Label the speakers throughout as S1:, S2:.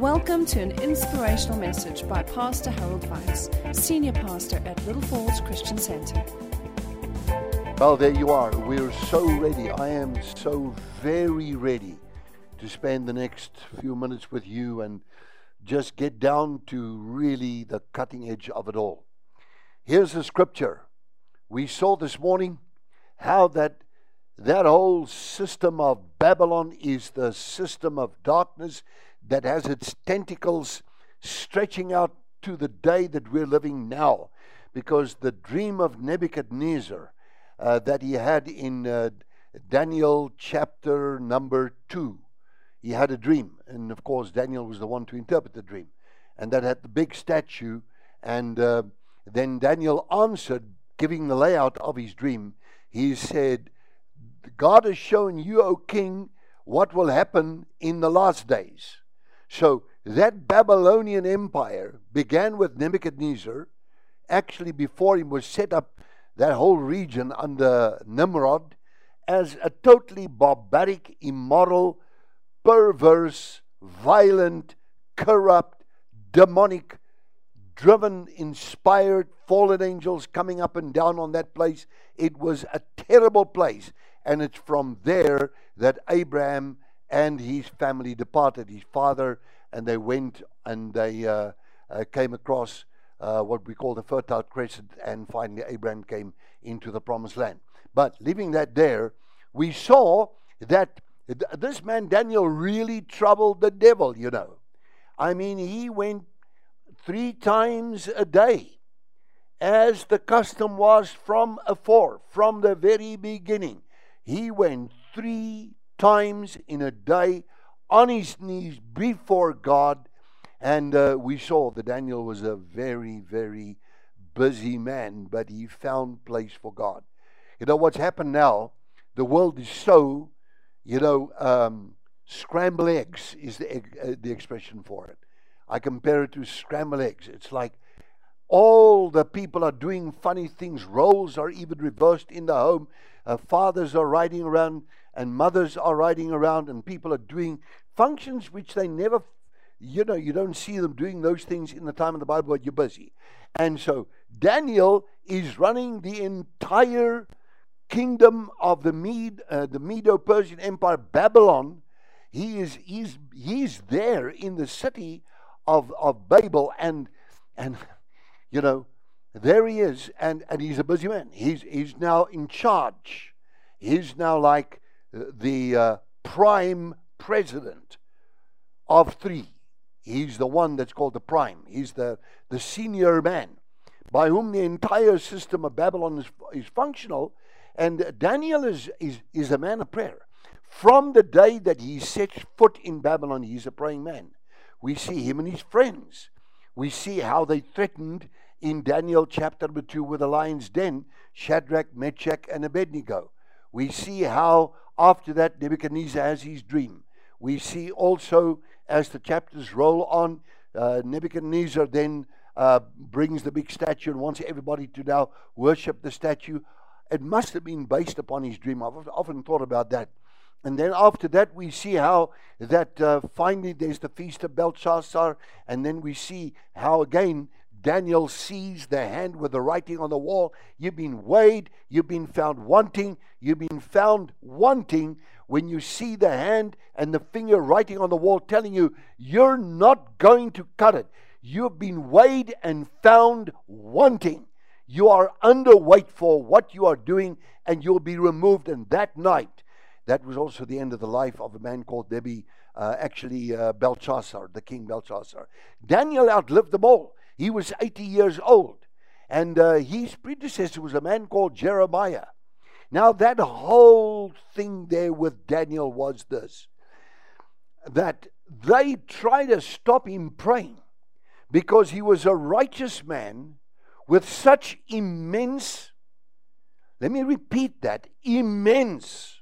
S1: Welcome to an inspirational message by Pastor Harold Weitsz, Senior Pastor at Little Falls Christian Center.
S2: Well, there you are. We're so ready. I am so very ready to spend the next few minutes with you and just get down to really the cutting edge of it all. Here's the scripture. We saw this morning how that that whole system of Babylon is the system of darkness that has its tentacles stretching out to the day that we're living now. Because the dream of Nebuchadnezzar uh, that he had in uh, Daniel chapter number 2, he had a dream. And of course, Daniel was the one to interpret the dream. And that had the big statue. And uh, then Daniel answered, giving the layout of his dream. He said, God has shown you, O king, what will happen in the last days. So that Babylonian empire began with Nebuchadnezzar. Actually, before him was set up that whole region under Nimrod as a totally barbaric, immoral, perverse, violent, corrupt, demonic, driven, inspired, fallen angels coming up and down on that place. It was a terrible place. And it's from there that Abraham and his family departed, his father, and they went and they uh, uh, came across uh, what we call the Fertile Crescent, and finally Abraham came into the promised land. But leaving that there, we saw that th- this man Daniel really troubled the devil, you know. I mean, he went three times a day, as the custom was from afore, from the very beginning. He went three times in a day on his knees before God. And uh, we saw that Daniel was a very, very busy man, but he found place for God. You know what's happened now? The world is so, you know, um, scrambled eggs is the, uh, the expression for it. I compare it to scramble eggs. It's like all the people are doing funny things. Roles are even reversed in the home. Uh, fathers are riding around and mothers are riding around and people are doing functions which they never you know you don't see them doing those things in the time of the bible but you're busy. And so daniel is running the entire kingdom of the Mede, uh, the medo-persian empire babylon. He is he's he's there in the city of of babel and and you know there he is and and he's a busy man. He's he's now in charge. He's now like the uh, prime president of three. He's the one that's called the prime. He's the, the senior man by whom the entire system of Babylon is, is functional. And Daniel is, is, is a man of prayer. From the day that he sets foot in Babylon, he's a praying man. We see him and his friends. We see how they threatened in Daniel chapter 2 with the lion's den Shadrach, Meshach, and Abednego. We see how after that, Nebuchadnezzar has his dream. We see also, as the chapters roll on, uh, Nebuchadnezzar then uh, brings the big statue and wants everybody to now worship the statue. It must have been based upon his dream. I've often thought about that. And then after that, we see how that uh, finally there's the feast of Belshazzar, and then we see how again Daniel sees the hand with the writing on the wall. You've been weighed, you've been found wanting, you've been found wanting when you see the hand and the finger writing on the wall telling you you're not going to cut it. You've been weighed and found wanting. You are underweight for what you are doing, and you'll be removed. And that night, that was also the end of the life of a man called Debbie, uh, actually uh, Belshazzar, the king Belshazzar. Daniel outlived them all. He was 80 years old. And uh, his predecessor was a man called Jeremiah. Now, that whole thing there with Daniel was this that they tried to stop him praying because he was a righteous man with such immense, let me repeat that, immense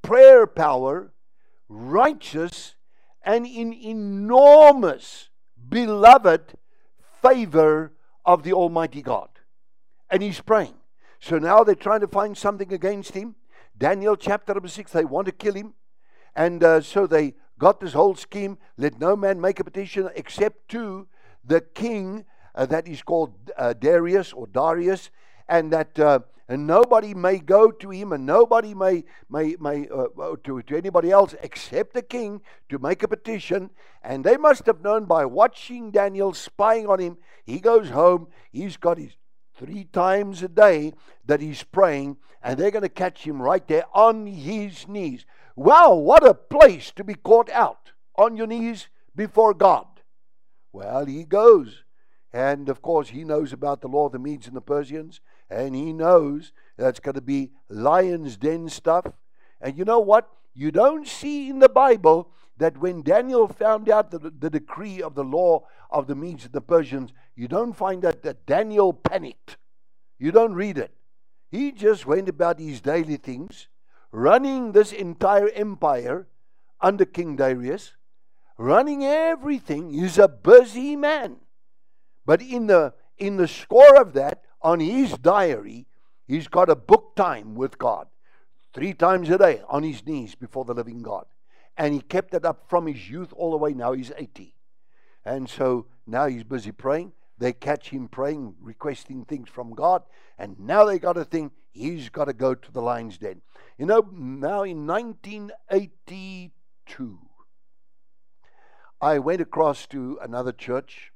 S2: prayer power, righteous, and in enormous, beloved favor of the Almighty God. And he's praying. So now they're trying to find something against him. Daniel chapter number 6, they want to kill him. And uh, so they got this whole scheme let no man make a petition except to the king uh, that is called uh, Darius or Darius, and that uh, and nobody may go to him, and nobody may may may uh, uh, to to anybody else except the king to make a petition. And they must have known by watching Daniel, spying on him. He goes home. He's got his three times a day that he's praying, and they're going to catch him right there on his knees. Wow, what a place to be caught out on your knees before God. Well, he goes. And of course, he knows about the law of the Medes and the Persians, and he knows that's going to be lion's den stuff. And you know what? You don't see in the Bible that when Daniel found out the, the decree of the law of the Medes and the Persians, you don't find that, that Daniel panicked. You don't read it. He just went about his daily things, running this entire empire under King Darius, running everything. He's a busy man. But in the in the score of that, on his diary, he's got a book time with God. Three times a day on his knees before the living God. And he kept it up from his youth all the way. Now he's 80. And so now he's busy praying. They catch him praying, requesting things from God. And now they got a thing. He's got to go to the lion's den. You know, now in 1982, I went across to another church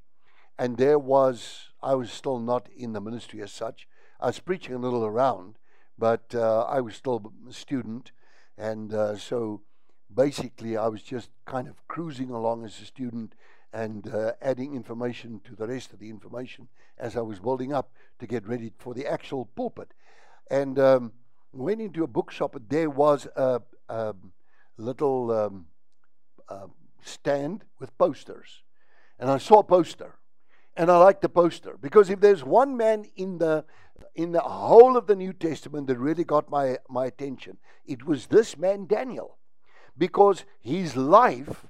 S2: and there was, I was still not in the ministry as such. I was preaching a little around, but uh, I was still a student. And uh, so basically, I was just kind of cruising along as a student and uh, adding information to the rest of the information as I was building up to get ready for the actual pulpit. And um, went into a bookshop, there was a, a little um, uh, stand with posters. And I saw a poster and I like the poster because if there's one man in the in the whole of the New Testament that really got my, my attention, it was this man Daniel. Because his life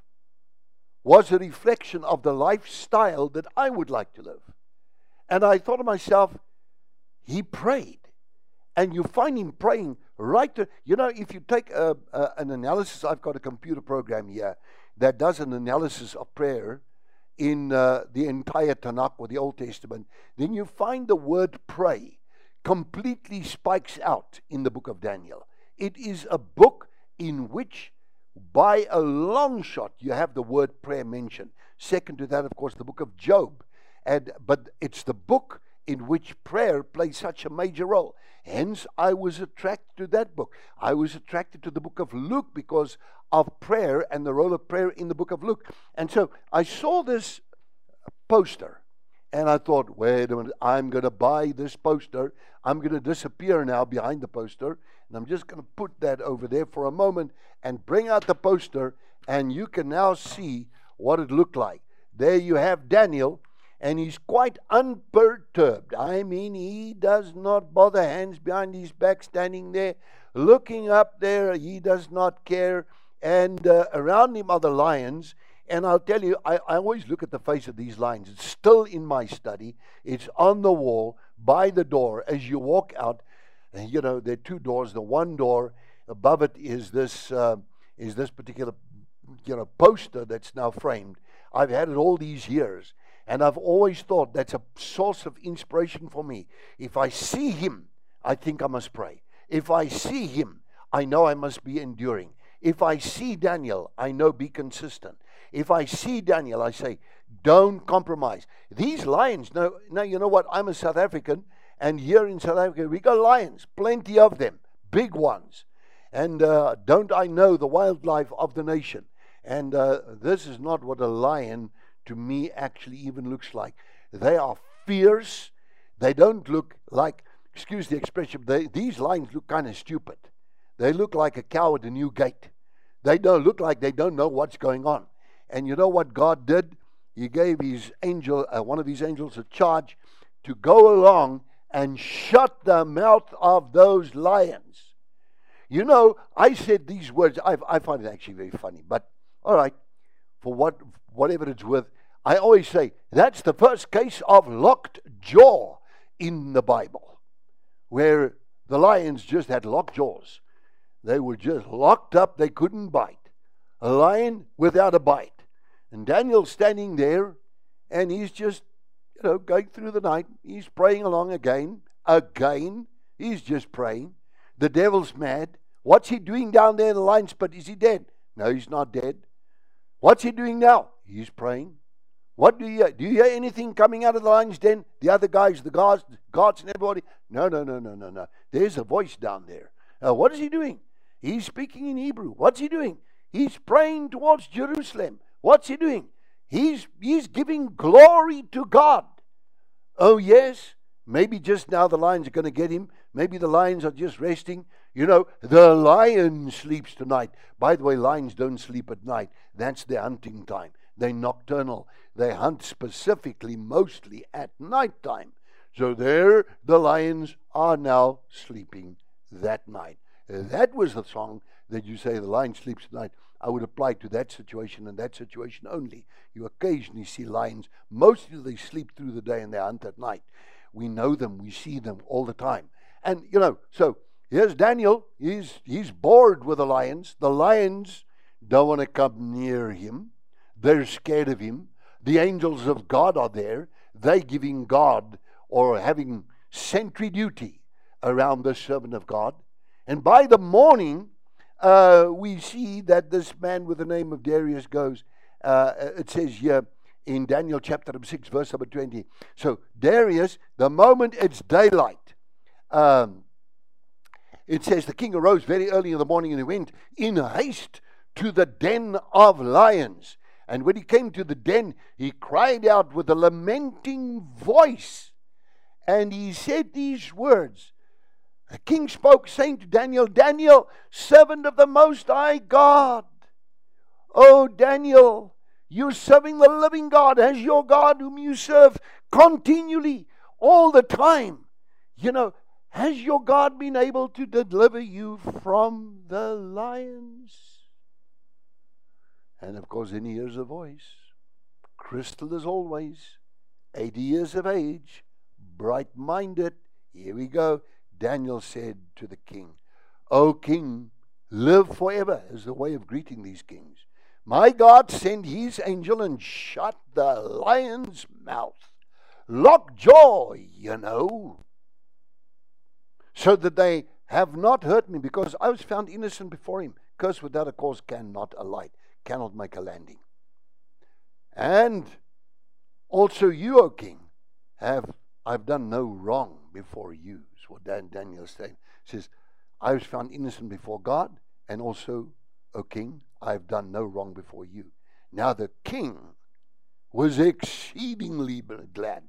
S2: was a reflection of the lifestyle that I would like to live. And I thought to myself, he prayed. And you find him praying right to, you know, if you take a, a, an analysis, I've got a computer program here that does an analysis of prayer in uh, the entire Tanakh or the Old Testament, then you find the word pray completely spikes out in the book of Daniel. It is a book in which, by a long shot, you have the word prayer mentioned. Second to that, of course, the book of Job. And, but it's the book in which prayer plays such a major role. Hence, I was attracted to that book. I was attracted to the book of Luke because of prayer and the role of prayer in the book of Luke. And so I saw this poster and I thought, wait a minute, I'm going to buy this poster. I'm going to disappear now behind the poster. And I'm just going to put that over there for a moment and bring out the poster. And you can now see what it looked like. There you have Daniel, and he's quite unperturbed. I mean, he does not bother, hands behind his back, standing there, looking up there. He does not care and uh, around him are the lions. And I'll tell you, I, I always look at the face of these lions. It's still in my study. It's on the wall by the door as you walk out. You know, there are two doors. The one door above it is this uh, is this particular you know poster that's now framed. I've had it all these years, and I've always thought that's a source of inspiration for me. If I see him, I think I must pray. If I see him, I know I must be enduring. If I see Daniel, I know be consistent. If I see Daniel, I say, don't compromise. These lions, now, now you know what? I'm a South African, and here in South Africa, we got lions, plenty of them, big ones. And uh, don't I know the wildlife of the nation? And uh, this is not what a lion to me actually even looks like. They are fierce. They don't look like, excuse the expression, they, these lions look kind of stupid. They look like a cow at a new gate. They don't look like they don't know what's going on. And you know what God did? He gave his angel, uh, one of his angels, a charge to go along and shut the mouth of those lions. You know, I said these words. I, I find it actually very funny, but all right, for what whatever it's worth, I always say that's the first case of locked jaw in the Bible, where the lions just had locked jaws. They were just locked up, they couldn't bite. a lion without a bite. And Daniel's standing there, and he's just, you know, going through the night. He's praying along again, again. He's just praying. The devil's mad. What's he doing down there in the lion's pit? Is he dead? No, he's not dead. What's he doing now? He's praying. What do you hear? Do you hear anything coming out of the lion's den? The other guys, the guards, guards and everybody? No, no, no, no, no, no. There's a voice down there. Uh, what is he doing? He's speaking in Hebrew. What's he doing? He's praying towards Jerusalem. What's he doing? He's, he's giving glory to God. Oh, yes. Maybe just now the lions are going to get him. Maybe the lions are just resting. You know, the lion sleeps tonight. By the way, lions don't sleep at night. That's their hunting time. They're nocturnal. They hunt specifically, mostly at night time. So there, the lions are now sleeping that night. Uh, that was the song that you say the lion sleeps at night. I would apply to that situation and that situation only. You occasionally see lions. Mostly they sleep through the day and they hunt at night. We know them, we see them all the time. And, you know, so here's Daniel. He's, he's bored with the lions. The lions don't want to come near him, they're scared of him. The angels of God are there. They giving God or having sentry duty around the servant of God. And by the morning, uh, we see that this man with the name of Darius goes. Uh, it says here in Daniel chapter 6, verse number 20. So, Darius, the moment it's daylight, um, it says the king arose very early in the morning and he went in haste to the den of lions. And when he came to the den, he cried out with a lamenting voice. And he said these words The king spoke, saying to Daniel, Daniel, servant of the Most High God, O Daniel, you're serving the living God as your God, whom you serve continually, all the time. You know, has your God been able to deliver you from the lions? And of course, he hears a voice. Crystal as always, 80 years of age, bright minded. Here we go. Daniel said to the king, O king, live forever, is the way of greeting these kings. My God send his angel and shut the lion's mouth. Lock Lockjaw, you know, so that they have not hurt me, because I was found innocent before him. Curse without a cause cannot alight cannot make a landing. And also you, O king, have I've done no wrong before you. Is what Dan, Daniel saying. says, I was found innocent before God, and also, O king, I've done no wrong before you. Now the king was exceedingly glad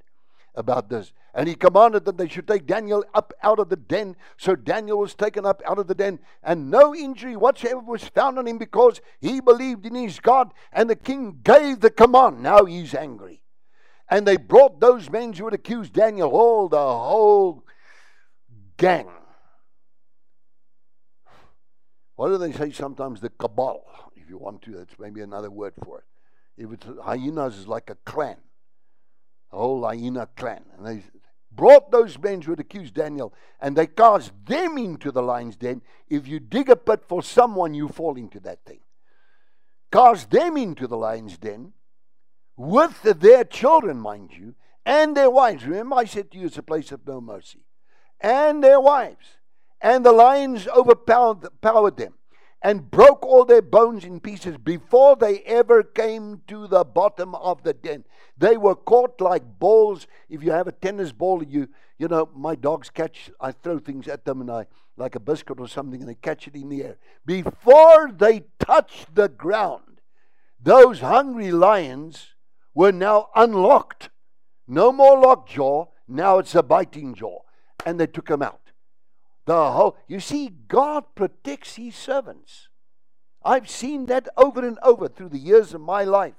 S2: about this. And he commanded that they should take Daniel up out of the den. So Daniel was taken up out of the den, and no injury whatsoever was found on him because he believed in his God. And the king gave the command. Now he's angry. And they brought those men who had accused Daniel, all the whole gang. What do they say sometimes? The cabal, if you want to. That's maybe another word for it. If it's hyenas is like a clan the whole hyena clan. And they brought those men who had accused Daniel and they cast them into the lion's den. If you dig a pit for someone, you fall into that thing. Cast them into the lion's den with their children, mind you, and their wives. Remember, I said to you, it's a place of no mercy. And their wives. And the lions overpowered them and broke all their bones in pieces before they ever came to the bottom of the den. They were caught like balls. If you have a tennis ball, you you know, my dogs catch, I throw things at them and I, like a biscuit or something, and they catch it in the air. Before they touch the ground, those hungry lions were now unlocked. No more lockjaw, now it's a biting jaw. And they took them out. The whole, you see, God protects his servants. I've seen that over and over through the years of my life.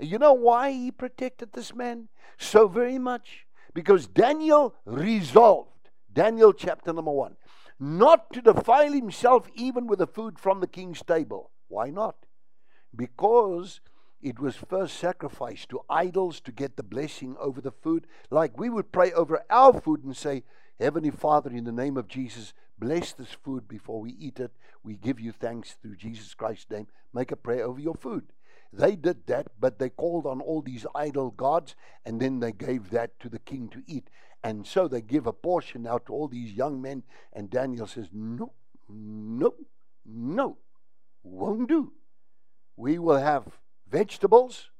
S2: You know why he protected this man so very much? Because Daniel resolved, Daniel chapter number one, not to defile himself even with the food from the king's table. Why not? Because it was first sacrificed to idols to get the blessing over the food. Like we would pray over our food and say, Heavenly Father, in the name of Jesus, bless this food before we eat it. We give you thanks through Jesus Christ's name. Make a prayer over your food. They did that, but they called on all these idol gods, and then they gave that to the king to eat. And so they give a portion out to all these young men, and Daniel says, No, no, no, won't do. We will have vegetables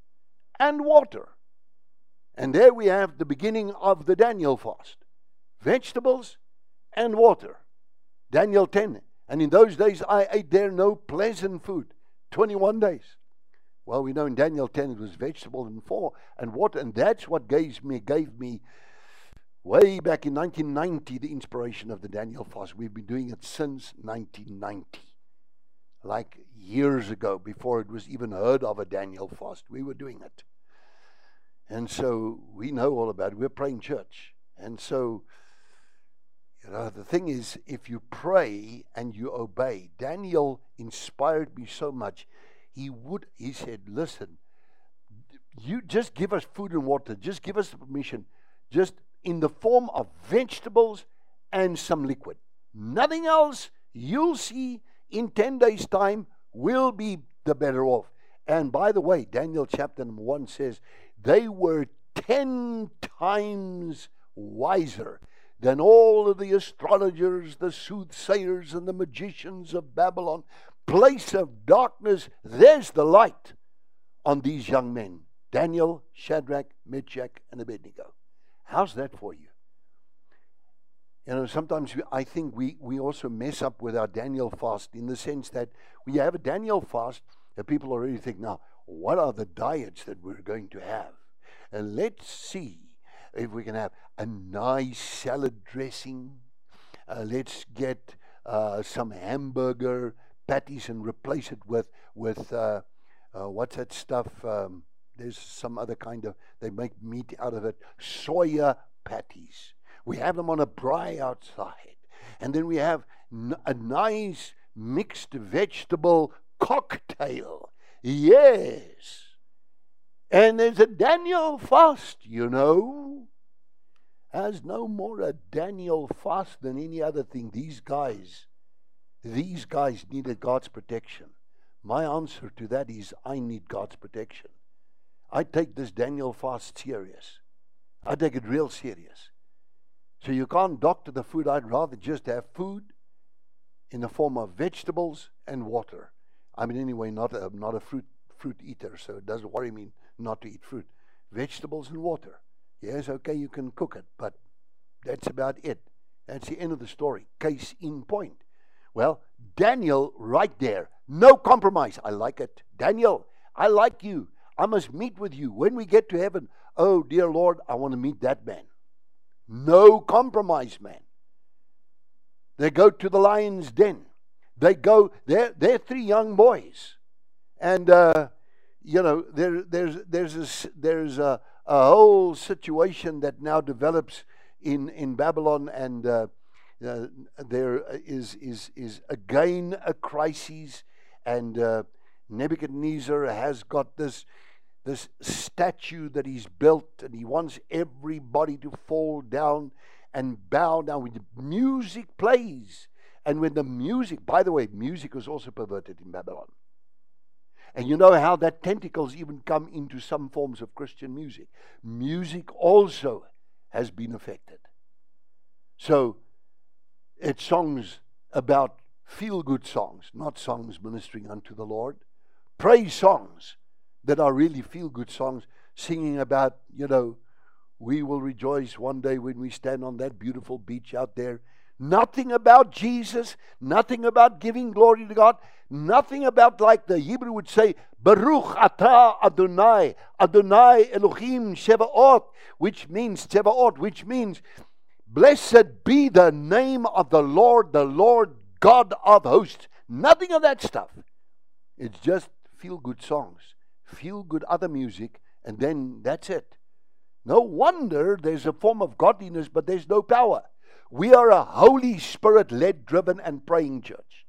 S2: and water. And there we have the beginning of the Daniel fast vegetables and water. Daniel 10. And in those days I ate there no pleasant food. 21 days. Well, we know in Daniel 10 it was vegetable and four and water, and that's what gave me gave me way back in 1990 the inspiration of the Daniel fast. We've been doing it since 1990. Like years ago, before it was even heard of a Daniel fast, we were doing it. And so we know all about it. We're praying church. And so you know, the thing is, if you pray and you obey, Daniel inspired me so much. He would, he said, listen, you just give us food and water, just give us the permission, just in the form of vegetables and some liquid. Nothing else, you'll see in 10 days' time, we'll be the better off. And by the way, Daniel chapter number 1 says, they were 10 times wiser than all of the astrologers, the soothsayers, and the magicians of Babylon. Place of darkness, there's the light on these young men Daniel, Shadrach, Meshach, and Abednego. How's that for you? You know, sometimes we, I think we, we also mess up with our Daniel fast in the sense that we have a Daniel fast and people already think, now, what are the diets that we're going to have? And let's see if we can have a nice salad dressing. Uh, let's get uh, some hamburger patties and replace it with with uh, uh, what's that stuff? Um, there's some other kind of they make meat out of it. Soya patties. We have them on a braai outside, and then we have a nice mixed vegetable cocktail. Yes. And there's a Daniel fast, you know. As no more a Daniel fast than any other thing. These guys, these guys needed God's protection. My answer to that is I need God's protection. I take this Daniel fast serious. I take it real serious. So you can't doctor the food. I'd rather just have food in the form of vegetables and water. I'm in any way not a, not a fruit fruit eater, so it doesn't worry me not to eat fruit. Vegetables and water. Yes, okay, you can cook it, but that's about it. That's the end of the story. Case in point. Well, Daniel, right there, no compromise. I like it. Daniel, I like you. I must meet with you. When we get to heaven, oh, dear Lord, I want to meet that man. No compromise, man. They go to the lion's den. They go, they're, they're three young boys. And, uh, you know, there, there's, there's, a, there's a, a whole situation that now develops in, in Babylon, and uh, uh, there is, is, is again a crisis, and uh, Nebuchadnezzar has got this, this statue that he's built, and he wants everybody to fall down and bow down. When the music plays, and when the music, by the way, music was also perverted in Babylon. And you know how that tentacles even come into some forms of Christian music. Music also has been affected. So it's songs about feel good songs, not songs ministering unto the Lord. Praise songs that are really feel good songs, singing about, you know, we will rejoice one day when we stand on that beautiful beach out there Nothing about Jesus, nothing about giving glory to God, nothing about, like the Hebrew would say, Baruch atah Adonai, Adonai Elohim Shevaot, which means Shevaot, which means blessed be the name of the Lord, the Lord God of hosts. Nothing of that stuff. It's just feel good songs, feel good other music, and then that's it. No wonder there's a form of godliness, but there's no power. We are a Holy Spirit led, driven, and praying church.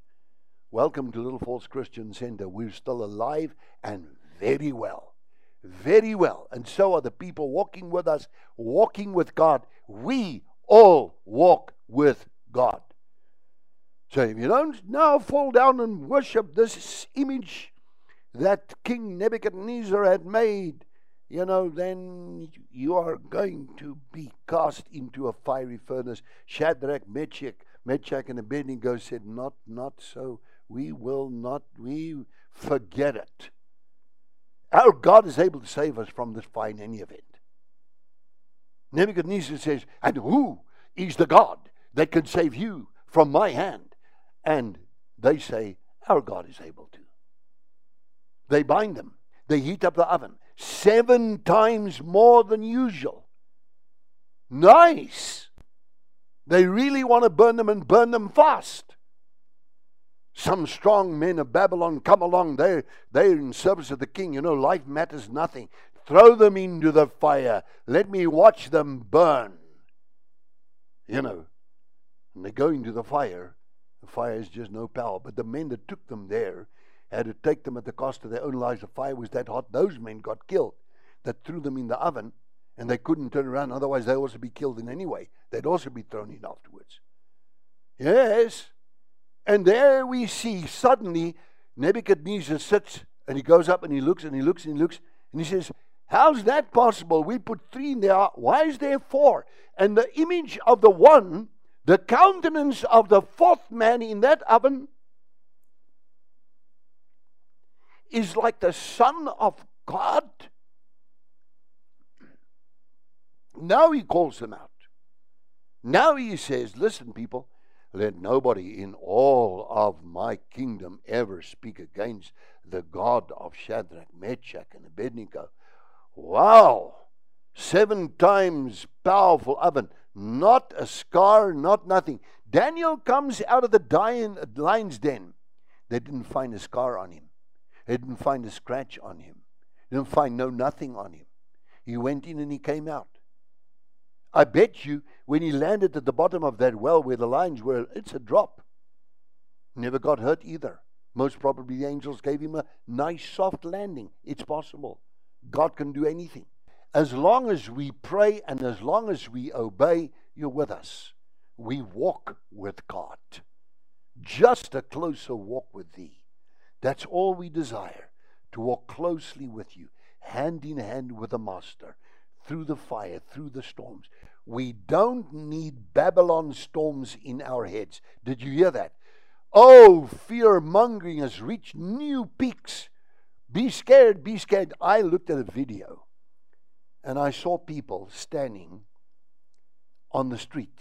S2: Welcome to Little Falls Christian Center. We're still alive and very well. Very well. And so are the people walking with us, walking with God. We all walk with God. So if you don't now fall down and worship this image that King Nebuchadnezzar had made, you know, then you are going to be cast into a fiery furnace. Shadrach, Meshach, Meshach, and Abednego said, "Not, not so. We will not. We forget it. Our God is able to save us from this fire in any event." Nebuchadnezzar says, "And who is the God that can save you from my hand?" And they say, Our God is able to. They bind them, they heat up the oven seven times more than usual. Nice. They really want to burn them and burn them fast. Some strong men of Babylon come along. They're, they're in service of the king. You know, life matters nothing. Throw them into the fire. Let me watch them burn. You know, and they go into the fire the fire is just no power. But the men that took them there had to take them at the cost of their own lives. The fire was that hot. Those men got killed that threw them in the oven and they couldn't turn around. Otherwise, they'd also be killed in any way. They'd also be thrown in afterwards. Yes. And there we see suddenly Nebuchadnezzar sits and he goes up and he looks and he looks and he looks and he says, How's that possible? We put three in there. Why is there four? And the image of the one the countenance of the fourth man in that oven is like the Son of God. Now he calls them out. Now he says, Listen, people, let nobody in all of my kingdom ever speak against the God of Shadrach, Meshach, and Abednego. Wow! Seven times powerful oven. Not a scar, not nothing. Daniel comes out of the lion's den. They didn't find a scar on him. They didn't find a scratch on him. They didn't find no nothing on him. He went in and he came out. I bet you when he landed at the bottom of that well where the lions were, it's a drop. Never got hurt either. Most probably the angels gave him a nice soft landing. It's possible. God can do anything. As long as we pray and as long as we obey, you're with us. We walk with God. Just a closer walk with Thee. That's all we desire to walk closely with you, hand in hand with the Master, through the fire, through the storms. We don't need Babylon storms in our heads. Did you hear that? Oh, fear mongering has reached new peaks. Be scared, be scared. I looked at a video and I saw people standing on the street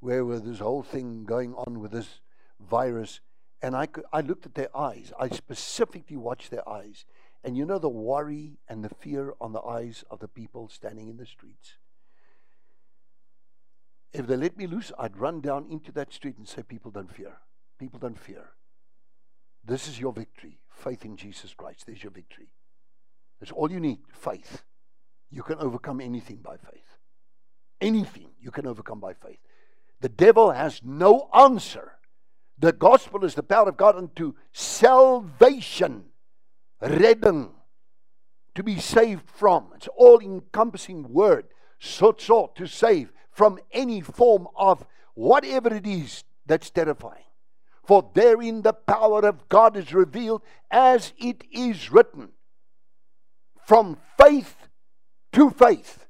S2: where was this whole thing going on with this virus. And I, could, I looked at their eyes. I specifically watched their eyes. And you know the worry and the fear on the eyes of the people standing in the streets. If they let me loose, I'd run down into that street and say, People don't fear. People don't fear. This is your victory. Faith in Jesus Christ. There's your victory. That's all you need faith. You can overcome anything by faith. Anything you can overcome by faith. The devil has no answer. The gospel is the power of God unto salvation, redding, to be saved from. It's all encompassing word. Sozo, to save from any form of whatever it is that's terrifying. For therein the power of God is revealed as it is written. From faith to faith.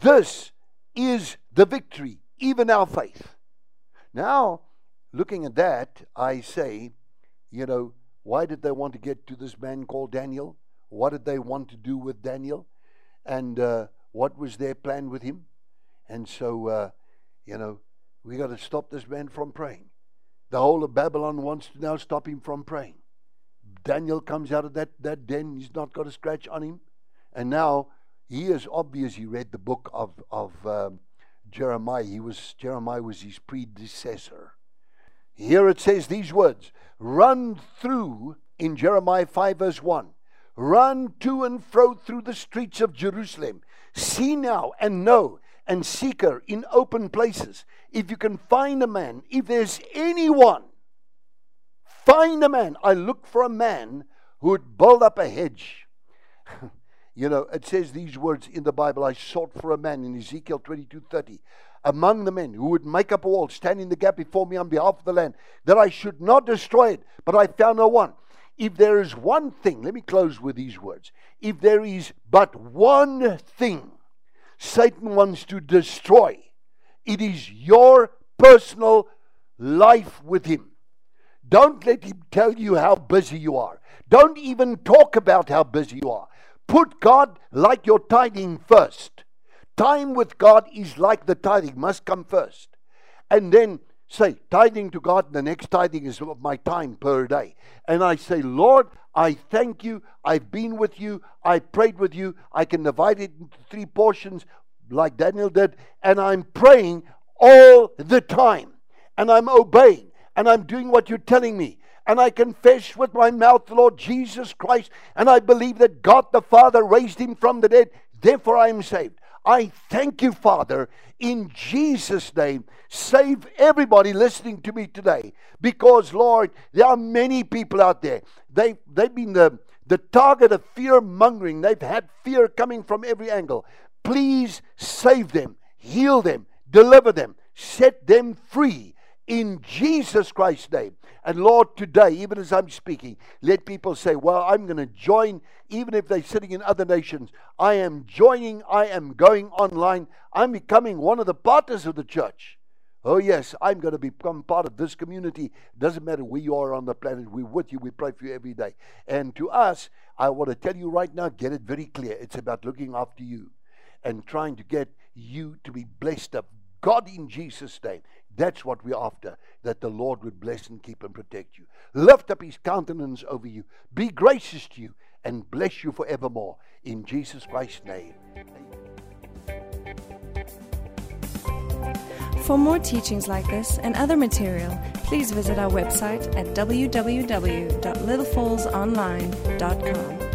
S2: This is the victory, even our faith. Now, looking at that, I say, you know, why did they want to get to this man called Daniel? What did they want to do with Daniel? And uh, what was their plan with him? And so, uh, you know, we got to stop this man from praying. The whole of Babylon wants to now stop him from praying. Daniel comes out of that, that den, he's not got a scratch on him. And now he is obvious he read the book of, of um, Jeremiah. He was Jeremiah was his predecessor. Here it says these words run through in Jeremiah 5 verse 1. Run to and fro through the streets of Jerusalem. See now and know and seek her in open places. If you can find a man, if there's anyone, find a man. I look for a man who would build up a hedge You know, it says these words in the Bible I sought for a man in Ezekiel 22 30 among the men who would make up a wall, stand in the gap before me on behalf of the land, that I should not destroy it, but I found no one. If there is one thing, let me close with these words. If there is but one thing Satan wants to destroy, it is your personal life with him. Don't let him tell you how busy you are. Don't even talk about how busy you are. Put God like your tithing first. Time with God is like the tithing, must come first. And then say, tithing to God, the next tithing is of my time per day. And I say, Lord, I thank you. I've been with you. I prayed with you. I can divide it into three portions like Daniel did. And I'm praying all the time. And I'm obeying. And I'm doing what you're telling me. And I confess with my mouth Lord Jesus Christ. And I believe that God the Father raised him from the dead. Therefore I am saved. I thank you, Father, in Jesus' name. Save everybody listening to me today. Because, Lord, there are many people out there. They, they've been the, the target of fear mongering. They've had fear coming from every angle. Please save them, heal them, deliver them, set them free in Jesus Christ's name. And Lord, today, even as I'm speaking, let people say, Well, I'm going to join, even if they're sitting in other nations. I am joining, I am going online. I'm becoming one of the partners of the church. Oh, yes, I'm going to become part of this community. Doesn't matter where you are on the planet, we're with you. We pray for you every day. And to us, I want to tell you right now get it very clear. It's about looking after you and trying to get you to be blessed of God in Jesus' name. That's what we're after, that the Lord would bless and keep and protect you. Lift up his countenance over you, be gracious to you, and bless you forevermore. In Jesus Christ's name.
S1: For more teachings like this and other material, please visit our website at www.littlefallsonline.com.